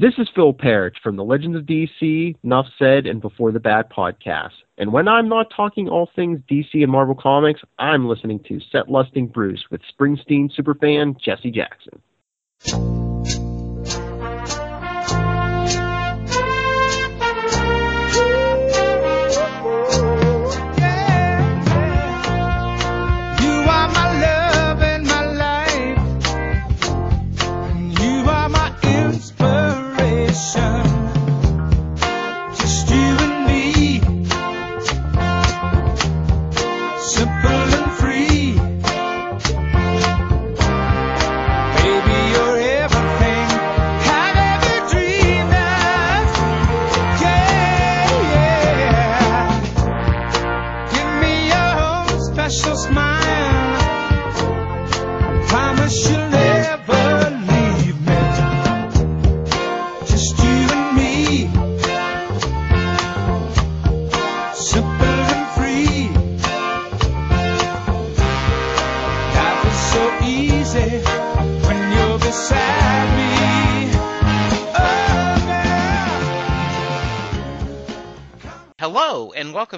This is Phil Parrish from the Legends of DC, Nuff Said, and Before the Bad podcast. And when I'm not talking all things DC and Marvel Comics, I'm listening to Set Lusting Bruce with Springsteen superfan Jesse Jackson. wish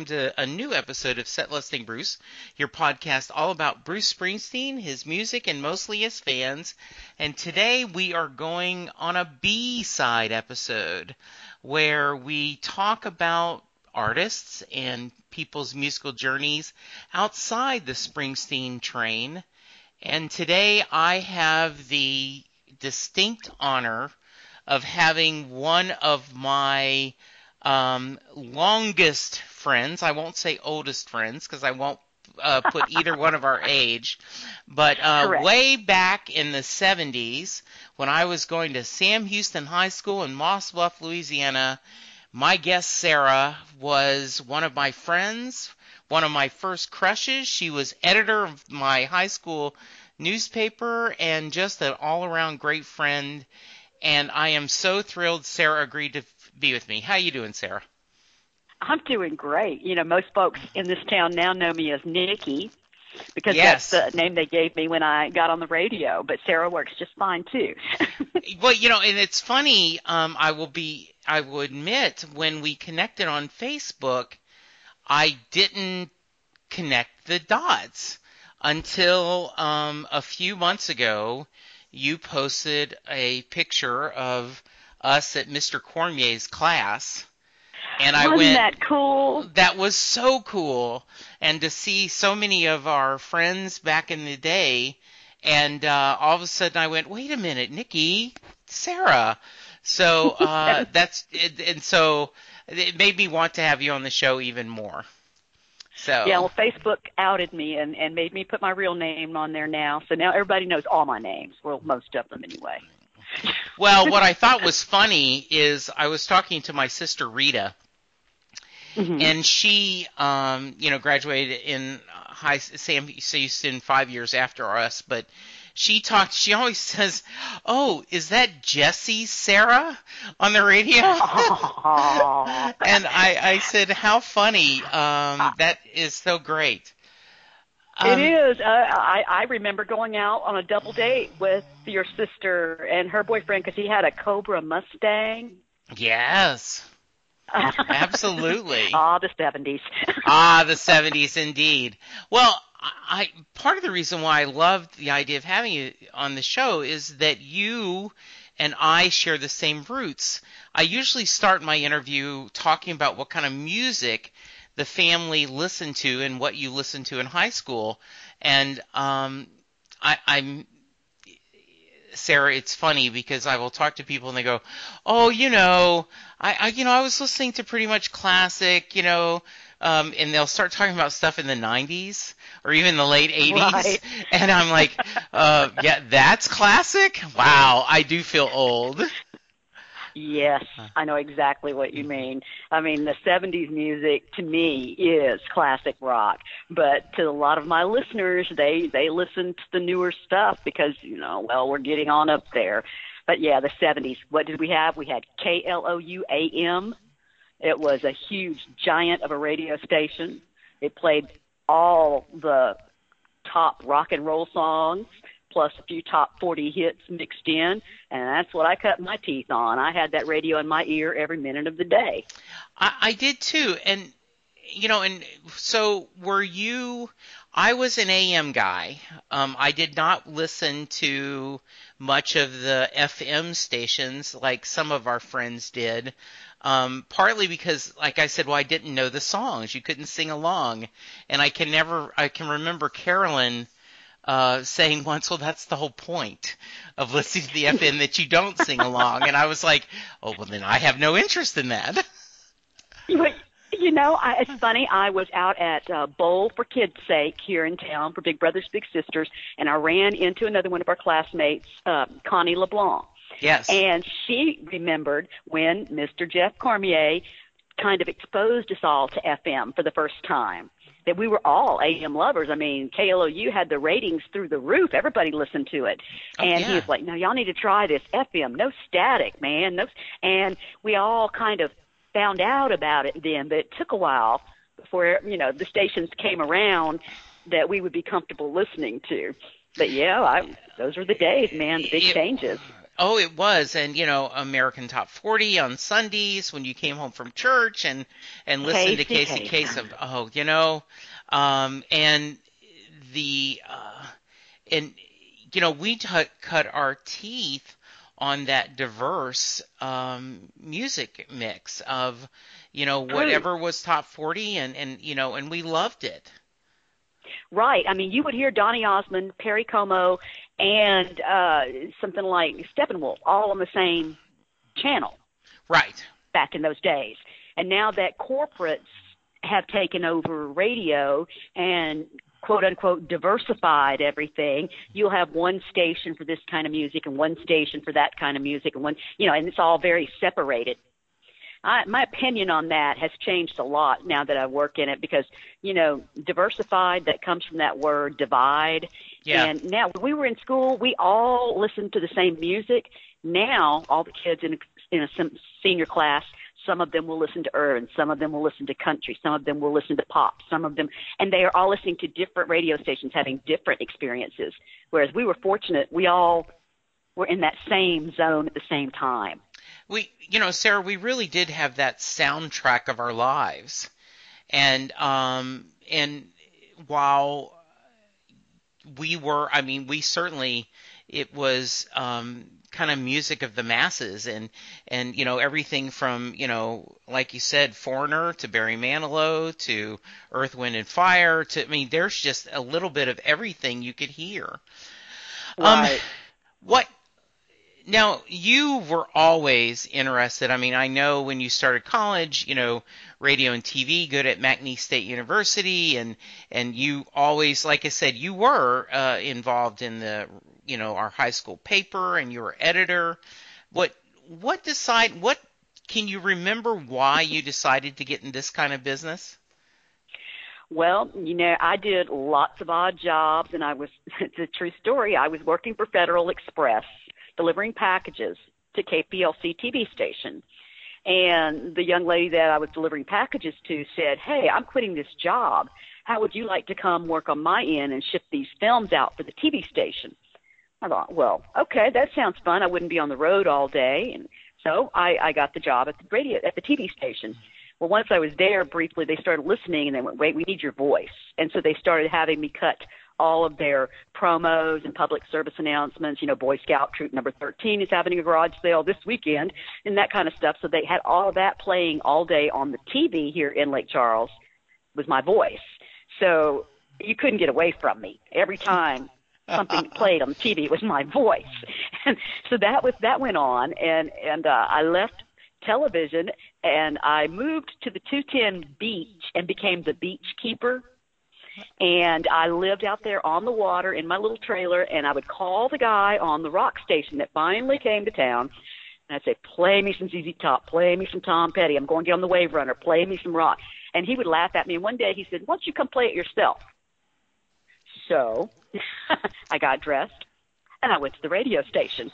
welcome to a new episode of Set Lusting Bruce, your podcast all about Bruce Springsteen, his music, and mostly his fans. And today we are going on a B side episode where we talk about artists and people's musical journeys outside the Springsteen train. And today I have the distinct honor of having one of my um, longest friends. I won't say oldest friends because I won't uh, put either one of our age. But uh, way back in the 70s, when I was going to Sam Houston High School in Moss Bluff, Louisiana, my guest Sarah was one of my friends, one of my first crushes. She was editor of my high school newspaper and just an all around great friend. And I am so thrilled Sarah agreed to be with me. How you doing, Sarah? I'm doing great. You know, most folks in this town now know me as Niki because yes. that's the name they gave me when I got on the radio. But Sarah works just fine too. well, you know, and it's funny. Um, I will be. I will admit when we connected on Facebook, I didn't connect the dots until um, a few months ago. You posted a picture of us at Mr. Cormier's class. And I Wasn't went, that cool? That was so cool. And to see so many of our friends back in the day, and uh, all of a sudden I went, wait a minute, Niki, Sarah. So uh, that's, and so it made me want to have you on the show even more. So yeah, well, Facebook outed me and and made me put my real name on there now. So now everybody knows all my names. Well, most of them anyway well, what I thought was funny is I was talking to my sister Rita, mm-hmm. and she, um, you know, graduated in high Sam Houston five years after us, but she talked. She always says, "Oh, is that Jesse Sarah on the radio?" and I, I said, "How funny! Um, that is so great." Um, it is. Uh, I I remember going out on a double date with your sister and her boyfriend because he had a Cobra Mustang. Yes. Absolutely. ah, the seventies. ah, the seventies, indeed. Well, I part of the reason why I loved the idea of having you on the show is that you and I share the same roots. I usually start my interview talking about what kind of music the family listened to and what you listened to in high school. And um, I, I'm Sarah, it's funny because I will talk to people and they go, "Oh, you know, I, I you know, I was listening to pretty much classic, you know." Um, and they'll start talking about stuff in the 90s or even the late 80s. Right. And I'm like, uh, yeah, that's classic? Wow, I do feel old. Yes, I know exactly what you mm-hmm. mean. I mean, the 70s music to me is classic rock, but to a lot of my listeners, they they listen to the newer stuff because, you know, well, we're getting on up there. But yeah, the 70s. What did we have? We had KLOU. It was a huge giant of a radio station. It played all the top rock and roll songs plus a few top 40 hits mixed in, and that's what I cut my teeth on. I had that radio in my ear every minute of the day. I, I did too, and you know, and so were you? I was an AM guy. Um, I did not listen to much of the FM stations like some of our friends did. Um, partly because, like I said, well, I didn't know the songs. You couldn't sing along, and I can never. I can remember Carolyn uh, saying once, "Well, that's the whole point of listening to the FM that you don't sing along." And I was like, "Oh, well, then I have no interest in that." You know, I, it's funny. I was out at uh, Bowl for Kids' Sake here in town for Big Brothers Big Sisters, and I ran into another one of our classmates, uh, Connie LeBlanc. Yes. And she remembered when Mr. Jeff Cormier kind of exposed us all to FM for the first time. That we were all AM lovers. I mean, KLOU had the ratings through the roof. Everybody listened to it. Oh, and yeah. he was like, "No, y'all need to try this FM. No static, man. No." And we all kind of found out about it then, but it took a while before you know the stations came around that we would be comfortable listening to. But yeah, I, those were the days, man. The big It- changes. Oh, it was, and you know, American Top 40 on Sundays when you came home from church and and listened to Casey Casey Kasem. Oh, you know, um, and the uh, and you know, we t- cut our teeth on that diverse um, music mix of you know whatever was top 40 and and you know and we loved it. Right. I mean, you would hear Donny Osmond, Perry Como, and uh, something like Steppenwolf all on the same channel Right. back in those days. And now that corporates have taken over radio and quote unquote diversified everything, you'll have one station for this kind of music and one station for that kind of music and one, you know, and it's all very separated. I, my opinion on that has changed a lot now that I work in it because, you know, diversified, that comes from that word divide. Yeah. And now when we were in school, we all listened to the same music. Now all the kids in, in a senior class, some of them will listen to urban, some of them will listen to country, some of them will listen to pop, some of them, and they are all listening to different radio stations having different experiences. Whereas we were fortunate, we all were in that same zone at the same time. we you know sarah we really did have that soundtrack of our lives and um and while we were i mean we certainly it was um kind of music of the masses and and you know everything from you know like you said foreigner to barry manilow to earth wind and fire to i mean there's just a little bit of everything you could hear Right. um what now you were always interested. I mean, I know when you started college, you know, radio and TV, good at McNeese State University, and and you always, like I said, you were uh, involved in the, you know, our high school paper, and you were editor. What what decide what can you remember why you decided to get in this kind of business? Well, you know, I did lots of odd jobs, and I was, it's a true story. I was working for Federal Express, delivering packages to KPLC TV station. And the young lady that I was delivering packages to said, Hey, I'm quitting this job. How would you like to come work on my end and ship these films out for the TV station? I thought, well, okay, that sounds fun. I wouldn't be on the road all day. And so I, I got the job at the radio, at the TV station. Well, once I was there briefly, they started listening and they went, wait, we need your voice. And so they started having me cut all of their promos and public service announcements. You know, Boy Scout Troop number 13 is having a garage sale this weekend and that kind of stuff. So they had all of that playing all day on the TV here in Lake Charles was my voice. So you couldn't get away from me. Every time something played on the TV, it was my voice. And so that was, that went on and, and, uh, I left television and I moved to the 210 beach and became the beach keeper. And I lived out there on the water in my little trailer and I would call the guy on the rock station that finally came to town and I'd say, play me some ZZ Top, play me some Tom Petty. I'm going to get on the Wave Runner, play me some rock. And he would laugh at me. And one day he said, why don't you come play it yourself? So I got dressed and I went to the radio station.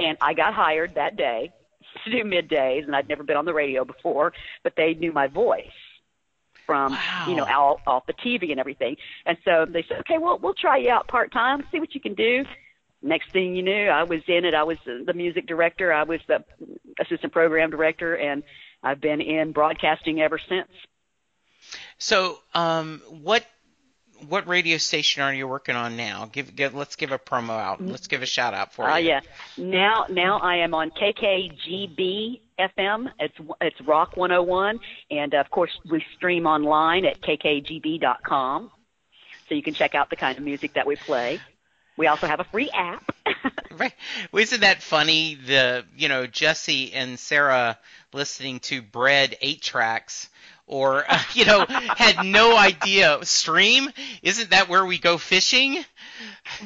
And I got hired that day to do middays, and I'd never been on the radio before, but they knew my voice. From wow. you know out, off the TV and everything. And so they said, okay, well we'll try you out part time, see what you can do. Next thing you knew, I was in it. I was the music director. I was the assistant program director, and I've been in broadcasting ever since. So, um, what what radio station are you working on now? Give, give let's give a promo out. Let's give a shout out for uh, you. yeah. Now now I am on KKGB FM. It's it's Rock 101, and of course we stream online at kkgb.com, so you can check out the kind of music that we play. We also have a free app. right. Well, isn't that funny? The you know Jesse and Sarah listening to Bread eight tracks or uh, you know had no idea stream isn't that where we go fishing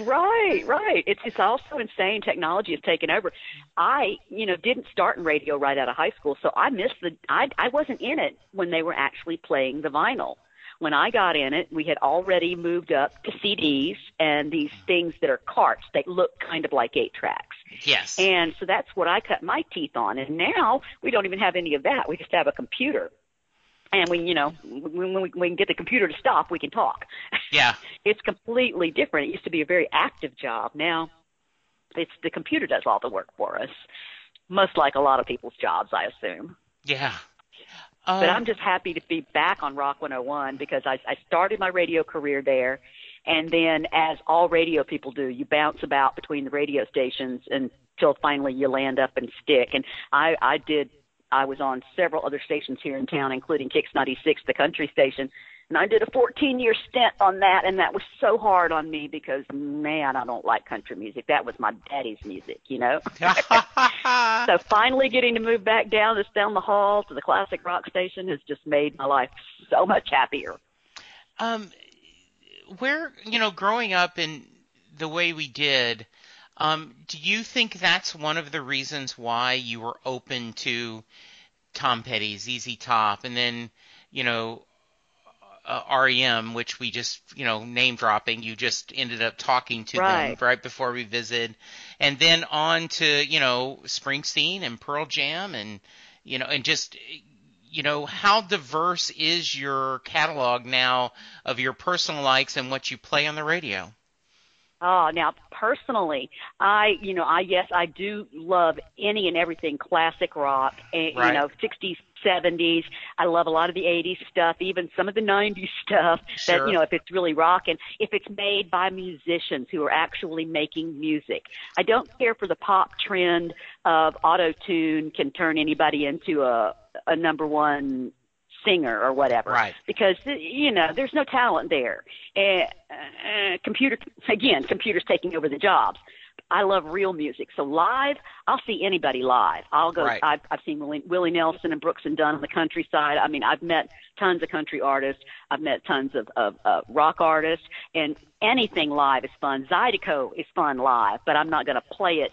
right right it's it's also insane technology has taken over i you know didn't start in radio right out of high school so i missed the i i wasn't in it when they were actually playing the vinyl when I got in it, we had already moved up to CDs and these things that are carts. They look kind of like eight tracks. Yes. And so that's what I cut my teeth on. And now we don't even have any of that. We just have a computer and we, you know, when we, we can get the computer to stop, we can talk. Yeah. it's completely different. It used to be a very active job. Now, it's the computer does all the work for us. Much like a lot of people's jobs, I assume. Yeah. Um, but I'm just happy to be back on Rock 101 because I, I started my radio career there, and then as all radio people do, you bounce about between the radio stations until finally you land up and stick. And I, I did I was on several other stations here in town, including Kix 96, the country station. And I did a 14 year stint on that, and that was so hard on me because, man, I don't like country music. That was my daddy's music, you know? so finally getting to move back down, just down the hall to the classic rock station has just made my life so much happier. Um, where, you know, growing up in the way we did, um, do you think that's one of the reasons why you were open to Tom Petty's ZZ Top, and then you know uh, REM, which we just you know name dropping, you just ended up talking to right. them right before we visited, and then on to you know Springsteen and Pearl Jam, and you know and just you know how diverse is your catalog now of your personal likes and what you play on the radio? Oh, now personally, I, you know, I yes, I do love any and everything classic rock, eh, and, right. you know, 60s, 70s. I love a lot of the 80s stuff, even some of the 90s stuff. Sure. That you know, if it's really rock and if it's made by musicians who are actually making music. I don't care for the pop trend of auto tune can turn anybody into a a number one singer or whatever. Right. Because you know, there's no talent there. And uh, computer again, computers taking over the jobs. I love real music. So live, I'll see anybody live. I'll go. Right. I've, I've seen Willie, Willie Nelson and Brooks and Dunn on the countryside. I mean, I've met tons of country artists. I've met tons of, of uh, rock artists, and anything live is fun. Zydeco is fun live, but I'm not going to play it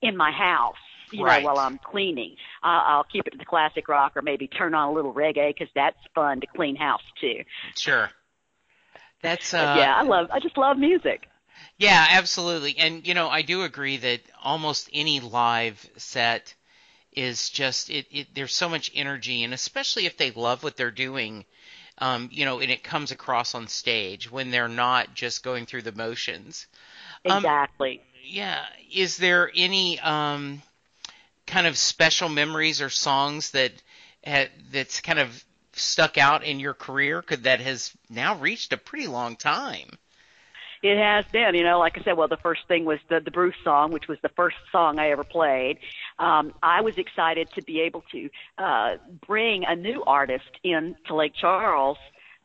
in my house you right. know, while I'm cleaning. Uh, I'll keep it to the classic rock or maybe turn on a little reggae because that's fun to clean house too. Sure. That's uh, yeah, I love. I just love music. Yeah, absolutely. And you know, I do agree that almost any live set is just it, it there's so much energy and especially if they love what they're doing, um, you know, and it comes across on stage when they're not just going through the motions. Exactly. Um, yeah. Is there any um kind of special memories or songs that had, that's kind of stuck out in your career? Could that has now reached a pretty long time. It has been you know like i said well the first thing was the the bruce song which was the first song i ever played. Um i was excited to be able to uh bring a new artist in to lake charles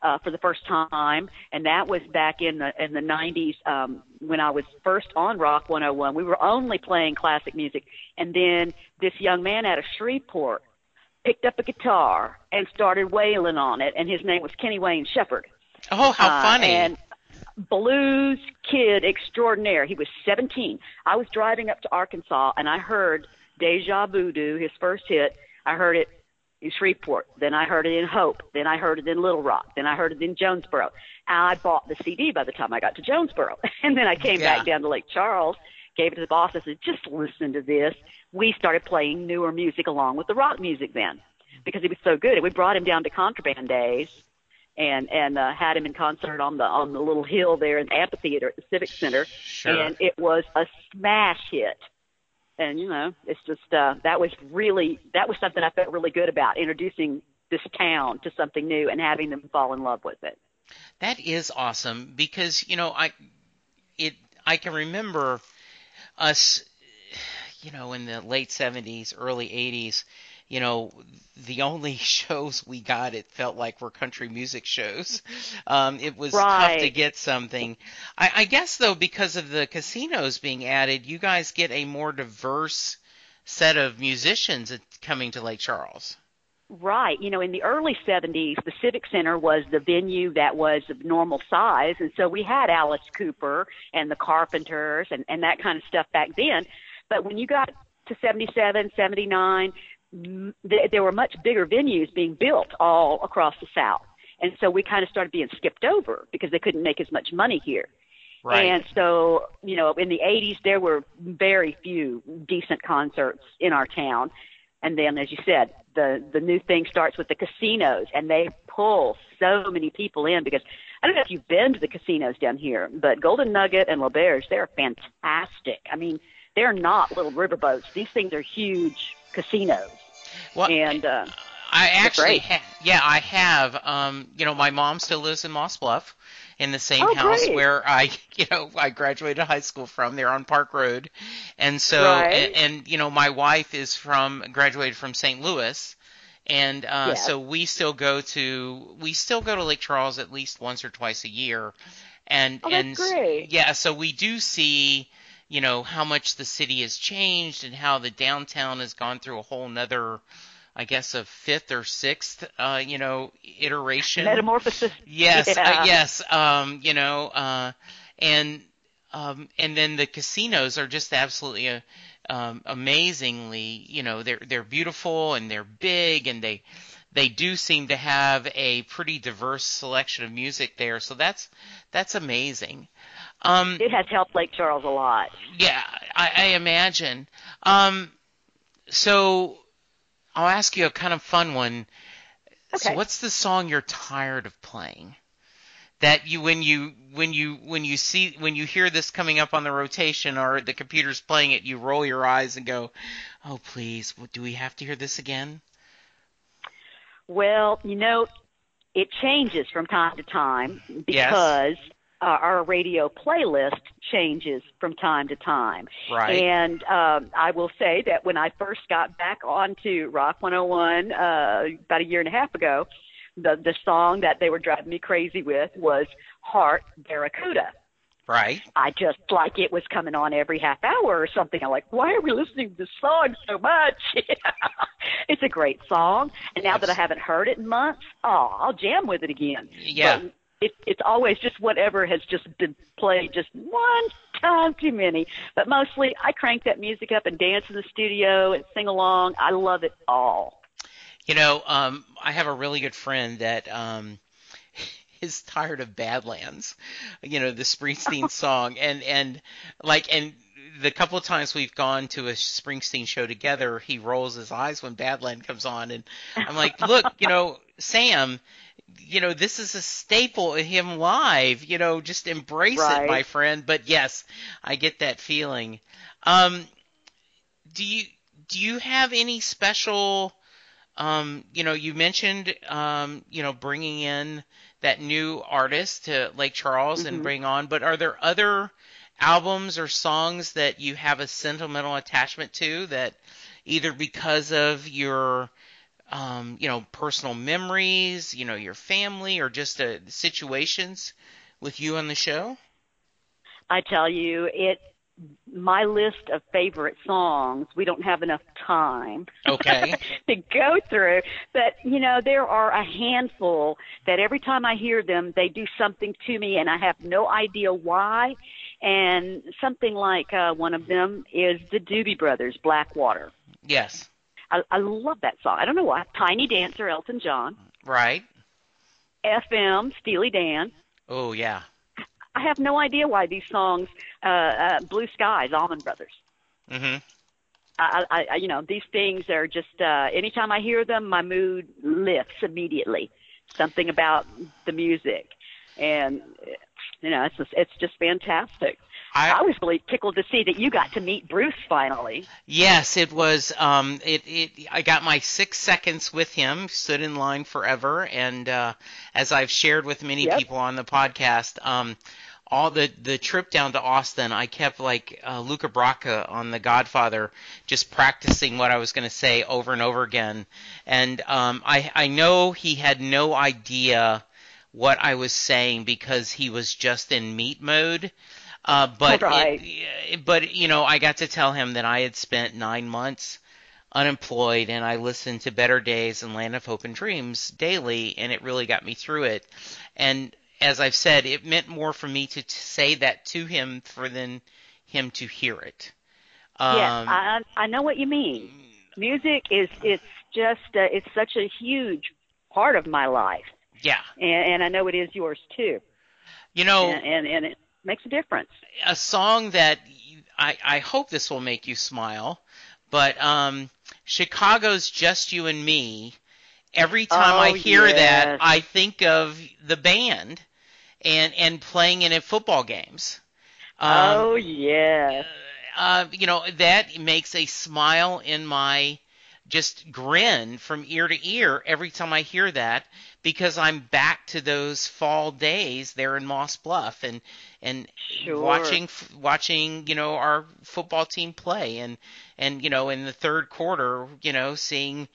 uh, for the first time, and that was back in the in the 90s um, when I was first on Rock 101. We were only playing classic music, and then this young man out of Shreveport picked up a guitar and started wailing on it, and his name was Kenny Wayne Shepherd. Oh, how uh, funny! And blues kid extraordinaire. He was 17. I was driving up to Arkansas, and I heard Deja Voodoo, his first hit. I heard it in Shreveport. Then I heard it in Hope. Then I heard it in Little Rock. Then I heard it in Jonesboro. I bought the CD by the time I got to Jonesboro. And then I came Yeah. back down to Lake Charles, gave it to the boss. I said, just listen to this. We started playing newer music along with the rock music then. because he was so good. And we brought him down to Contraband Days and and uh, had him in concert on the on the little hill there in the amphitheater at the Civic Center, Sure. and it was a smash hit. And you know, it's just uh, that was really that was something I felt really good about introducing this town to something new and having them fall in love with it. That is awesome because you know I it I can remember us you know in the late 70s early 80s you know the only shows we got it felt like were country music shows um it was tough to get something I, I guess though because of the casinos being added you guys get a more diverse set of musicians coming to Lake Charles Right. You know, in the early 70s, the Civic Center was the venue that was of normal size. And so we had Alice Cooper and the Carpenters and, and that kind of stuff back then. But when you got to 77, 79, mm, th- there were much bigger venues being built all across the South. And so we kind of started being skipped over because they couldn't make as much money here. right And so, you know, in the 80s, there were very few decent concerts in our town. And then, as you said, the, the new thing starts with the casinos, and they pull so many people in because I don't know if you've been to the casinos down here, but Golden Nugget and L'Auberge, they're fantastic. I mean, they're not little riverboats. These things are huge casinos. Well, And, uh, I actually, ha- yeah, I have. Um, you know, my mom still lives in Moss Bluff, in the same Oh, house great. where I, you know, I graduated high school from. There on Park Road, and so, Right. and, and you know, my wife is from graduated from St. Louis, and uh, Yeah. so we still go to we still go to Lake Charles at least once or twice a year, and Oh, and great. yeah, so we do see. You know how much the city has changed and how the downtown has gone through a whole nother I guess a fifth or sixth, uh, you know, iteration. Metamorphosis. Yes, Yeah. uh, yes, um, you know, uh, and um, and then the casinos are just absolutely uh, um, amazingly, you know, they're they're beautiful and they're big and they they do seem to have a pretty diverse selection of music there. So that's that's amazing. Um, It has helped Lake Charles a lot. yeah, I, I imagine. Um, so I'll ask you a kind of fun one. Okay. So what's the song you're tired of playing? That you when you when you when you see when you hear this coming up on the rotation or the computer's playing it, you roll your eyes and go, "Oh, please, do we have to hear this again?" Well, you know, it changes from time to time Yes. Uh, our radio playlist changes from time to time. Right. And um, I will say that when I first got back onto Rock 101 uh, about a year and a half ago, the the song that they were driving me crazy with was Heart Barracuda. Right. I just like it was coming on every half hour or something. I'm like, why are we listening to this song so much? it's a great song, and now that I haven't heard it in months, oh, I'll jam with it again. Yeah. But it, it's always just whatever has just been played just one time too many. But mostly, I crank that music up and dance in the studio and sing along. I love it all. You know, um, I have a really good friend that um, is tired of Badlands. You know, the Springsteen song, and and like and the couple of times we've gone to a Springsteen show together, he rolls his eyes when Badland comes on, and I'm like, look, you know, Sam. You know, this is a staple of him live. You know, just embrace it, my friend. But yes, I get that feeling. Um, do you do you have any special um, you know, you mentioned, um, you know, bringing in that new artist to Lake Charles and Mhm. bring on, but are there other albums or songs that you have a sentimental attachment to that either because of your, um, you know, personal memories, you know, your family or just uh, situations with you on the show? I tell you, it. My list of favorite songs. We don't have enough time. Okay. to go through. But you know, there are a handful that every time I hear them, they do something to me, and I have no idea why. And something like uh, one of them is the Doobie Brothers, Blackwater. yes. I, I love that song. I don't know why. Tiny Dancer, Elton John. Right. FM, Steely Dan. Oh, yeah. I have no idea why these songs. Uh, uh, Blue Skies, Allman Brothers. Mm-hmm. I, I, you know, these things are just. Uh, anytime I hear them, my mood lifts immediately. Something about the music, and you know, it's just, it's just fantastic. I, I, was really tickled to see that you got to meet Bruce finally. Yes, it was. Um, it, it. I got my six seconds with him. Stood in line forever, and uh, as I've shared with many yep. people on the podcast, um, all the the trip down to Austin, I kept like uh, Luca Bracca on The Godfather, just practicing what I was going to say over and over again. And um, I I know he had no idea what I was saying because he was just in meet mode. Uh, but right. it, but you know, I got to tell him that I had spent nine months unemployed and I listened to Better Days and Land of Hope and Dreams daily, and it really got me through it. And as I've said, it meant more for me to, to say that to him for than him to hear it. Um, yes, I I know what you mean. Music is it's just uh, it's such a huge part of my life. Yeah, and, and I know it is yours too. You know, and, and, and it makes a difference. A song that I I hope this will make you smile, but um, Chicago's "Just You and Me." Every time oh, I hear yes. that, I think of the band and and playing in at football games. Um, oh yeah. Uh, you know that makes a smile in my just grin from ear to ear every time I hear that because I'm back to those fall days there in Moss Bluff and and sure. watching watching you know our football team play and and you know in the third quarter you know seeing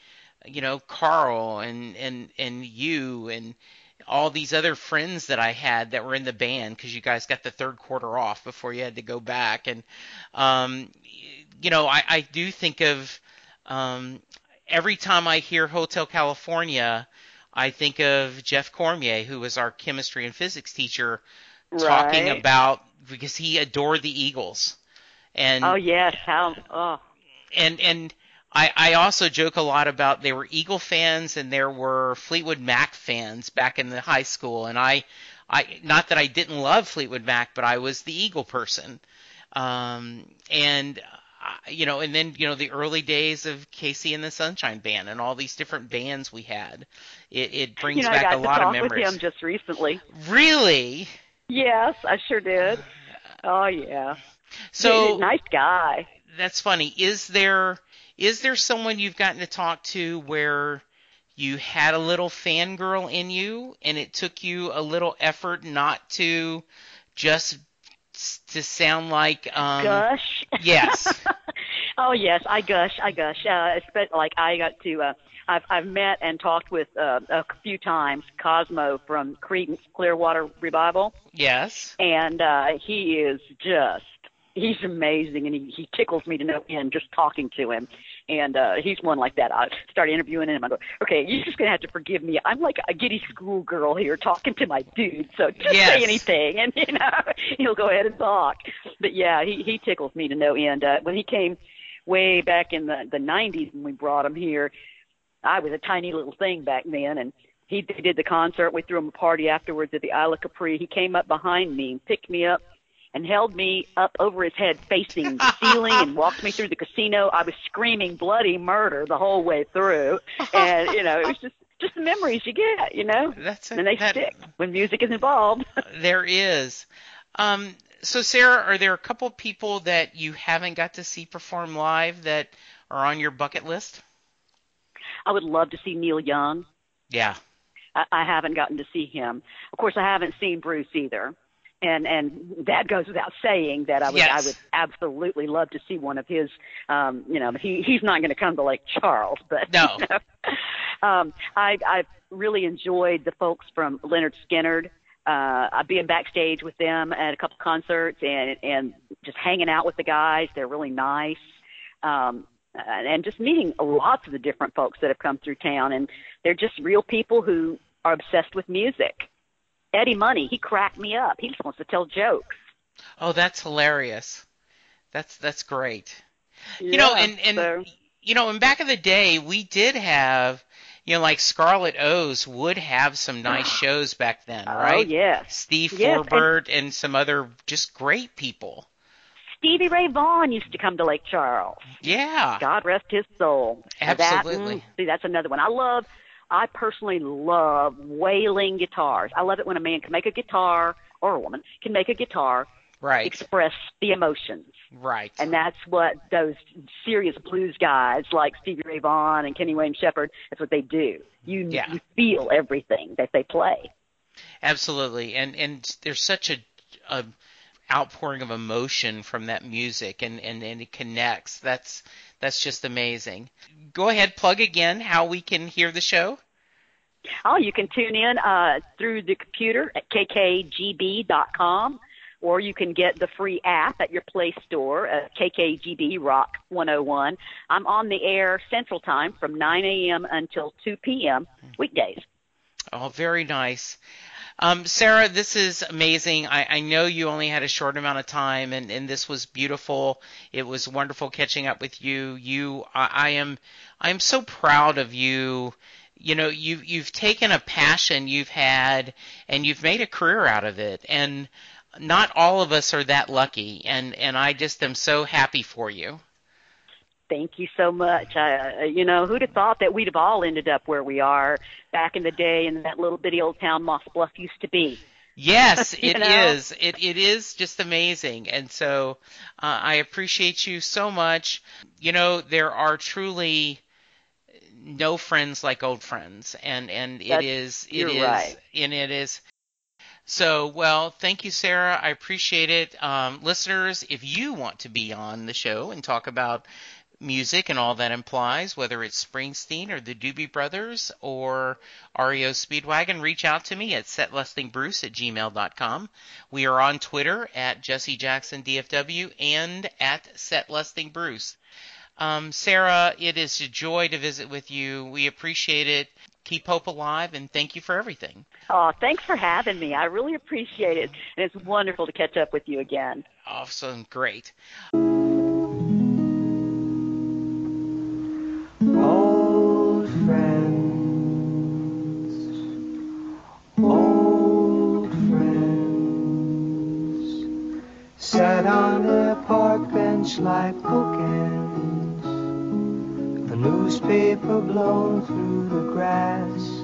you know Carl and and and you and all these other friends that I had that were in the band because you guys got the third quarter off before you had to go back and um you know I I do think of um, every time I hear Hotel California, I think of Jeff Cormier, who was our chemistry and physics teacher, talking about because he adored the Eagles. And oh yes, how oh. And and I I also joke a lot about there were Eagle fans and there were Fleetwood Mac fans back in the high school, and I I not that I didn't love Fleetwood Mac, but I was the Eagle person. Um, and you know, and then you know the early days of KC and the Sunshine Band and all these different bands we had. It, it brings you know, back I got a lot to talk of memories. with him just recently. Really? Yes, I sure did. Oh yeah. So nice guy. That's funny. Is there is there someone you've gotten to talk to where you had a little fangirl in you and it took you a little effort not to just to sound like um gush. Yes. oh yes, I gush, I gush. Uh, like I got to. Uh, I've I've met and talked with uh, a few times Cosmo from Creedence Clearwater Revival. Yes. And uh, he is just he's amazing, and he he tickles me to no end just talking to him and uh, he's one like that. I start interviewing him. I go, okay, you're just gonna have to forgive me. I'm like a giddy schoolgirl here talking to my dude, so just yes. say anything, and you know he'll go ahead and talk. But yeah, he he tickles me to no end. Uh, when he came way back in the the 90s when we brought him here, I was a tiny little thing back then, and he did the concert. We threw him a party afterwards at the Isle of Capri. He came up behind me and picked me up and held me up over his head facing the ceiling and walked me through the casino. I was screaming bloody murder the whole way through. And, you know, it was just just the memories you get, you know. That's a, and they that, stick when music is involved. there is. Um so Sarah, are there a couple of people that you haven't got to see perform live that are on your bucket list? I would love to see Neil Young. Yeah. I, I haven't gotten to see him. Of course, I haven't seen Bruce either and and that goes without saying that I would yes. I would absolutely love to see one of his um you know he he's not going to come to Lake Charles but no. you know, um I I really enjoyed the folks from Lynyrd Skynyrd uh being backstage with them at a couple concerts and and just hanging out with the guys. They're really nice. Um and just meeting lots of the different folks that have come through town and they're just real people who are obsessed with music Eddie Money, he cracked me up. He just wants to tell jokes. Oh, that's hilarious. That's that's great. Yeah, you know, and and so. you know, and back in the day, we did have, you know, like Scarlet O's would have some nice shows back then, right? Oh yes. Steve yes, Forbert and, and some other just great people. Stevie Ray Vaughan used to come to Lake Charles. Yeah. God rest his soul. Absolutely. That, mm, see, that's another one. I love. I personally love wailing guitars. I love it when a man can make a guitar or a woman can make a guitar right. express the emotions. Right. And that's what those serious blues guys like Stevie Ray Vaughan and Kenny Wayne Shepherd, that's what they do. You, yeah. you feel everything that they play. Absolutely. And and there's such a, a outpouring of emotion from that music and, and, and it connects. That's that's just amazing. Go ahead, plug again how we can hear the show. Oh, you can tune in uh, through the computer at kkgb.com or you can get the free app at your Play Store, uh, KKGB Rock 101. I'm on the air Central Time from 9 a.m. until 2 p.m. weekdays. Oh, very nice. Um, Sarah, this is amazing. I, I, know you only had a short amount of time, and, and this was beautiful. It was wonderful catching up with you. You, I, I am, I am so proud of you. You know, you've you've taken a passion you've had, and you've made a career out of it. And not all of us are that lucky, and and I just am so happy for you. Thank you so much. I, you know, who'd have thought that we'd have all ended up where we are back in the day in that little bitty old town Moss Bluff used to be. Yes, it know? is. It it is just amazing, and so uh, I appreciate you so much. You know, there are truly no friends like old friends, and and it That's, is it you're is right. and it is so, well, thank you, Sarah. I appreciate it. Um, listeners, if you want to be on the show and talk about music and all that implies, whether it's Springsteen or the Doobie Brothers or REO Speedwagon, reach out to me at setlustingbruce at gmail.com. We are on Twitter at Jesse Jackson DFW and at setlustingbruce. Um, Sarah, it is a joy to visit with you. We appreciate it keep hope alive, and thank you for everything. Oh, thanks for having me. I really appreciate it, and it's wonderful to catch up with you again. Awesome, great. Bench like bookends. A newspaper blown through the grass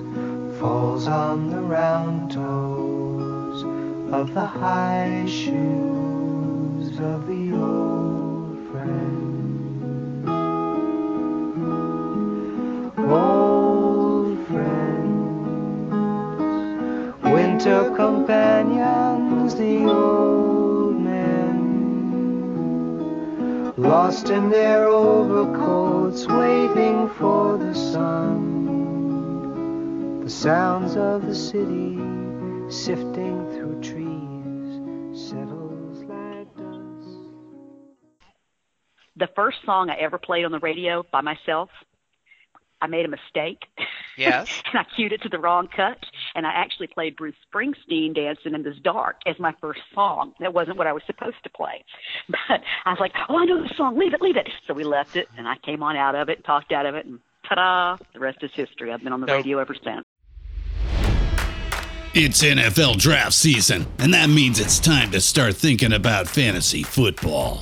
falls on the round toes of the high shoes of the old friend. Old friends, winter companions, the old lost in their overcoats, waiting for the sun. The sounds of the city sifting through trees settles like dust. The first song I ever played on the radio by myself, I made a mistake. Yes. and I cued it to the wrong cut, and I actually played Bruce Springsteen "Dancing in This Dark" as my first song. That wasn't what I was supposed to play, but I was like, "Oh, I know the song. Leave it, leave it." So we left it, and I came on out of it, talked out of it, and ta-da! The rest is history. I've been on the No. radio ever since. It's NFL draft season, and that means it's time to start thinking about fantasy football.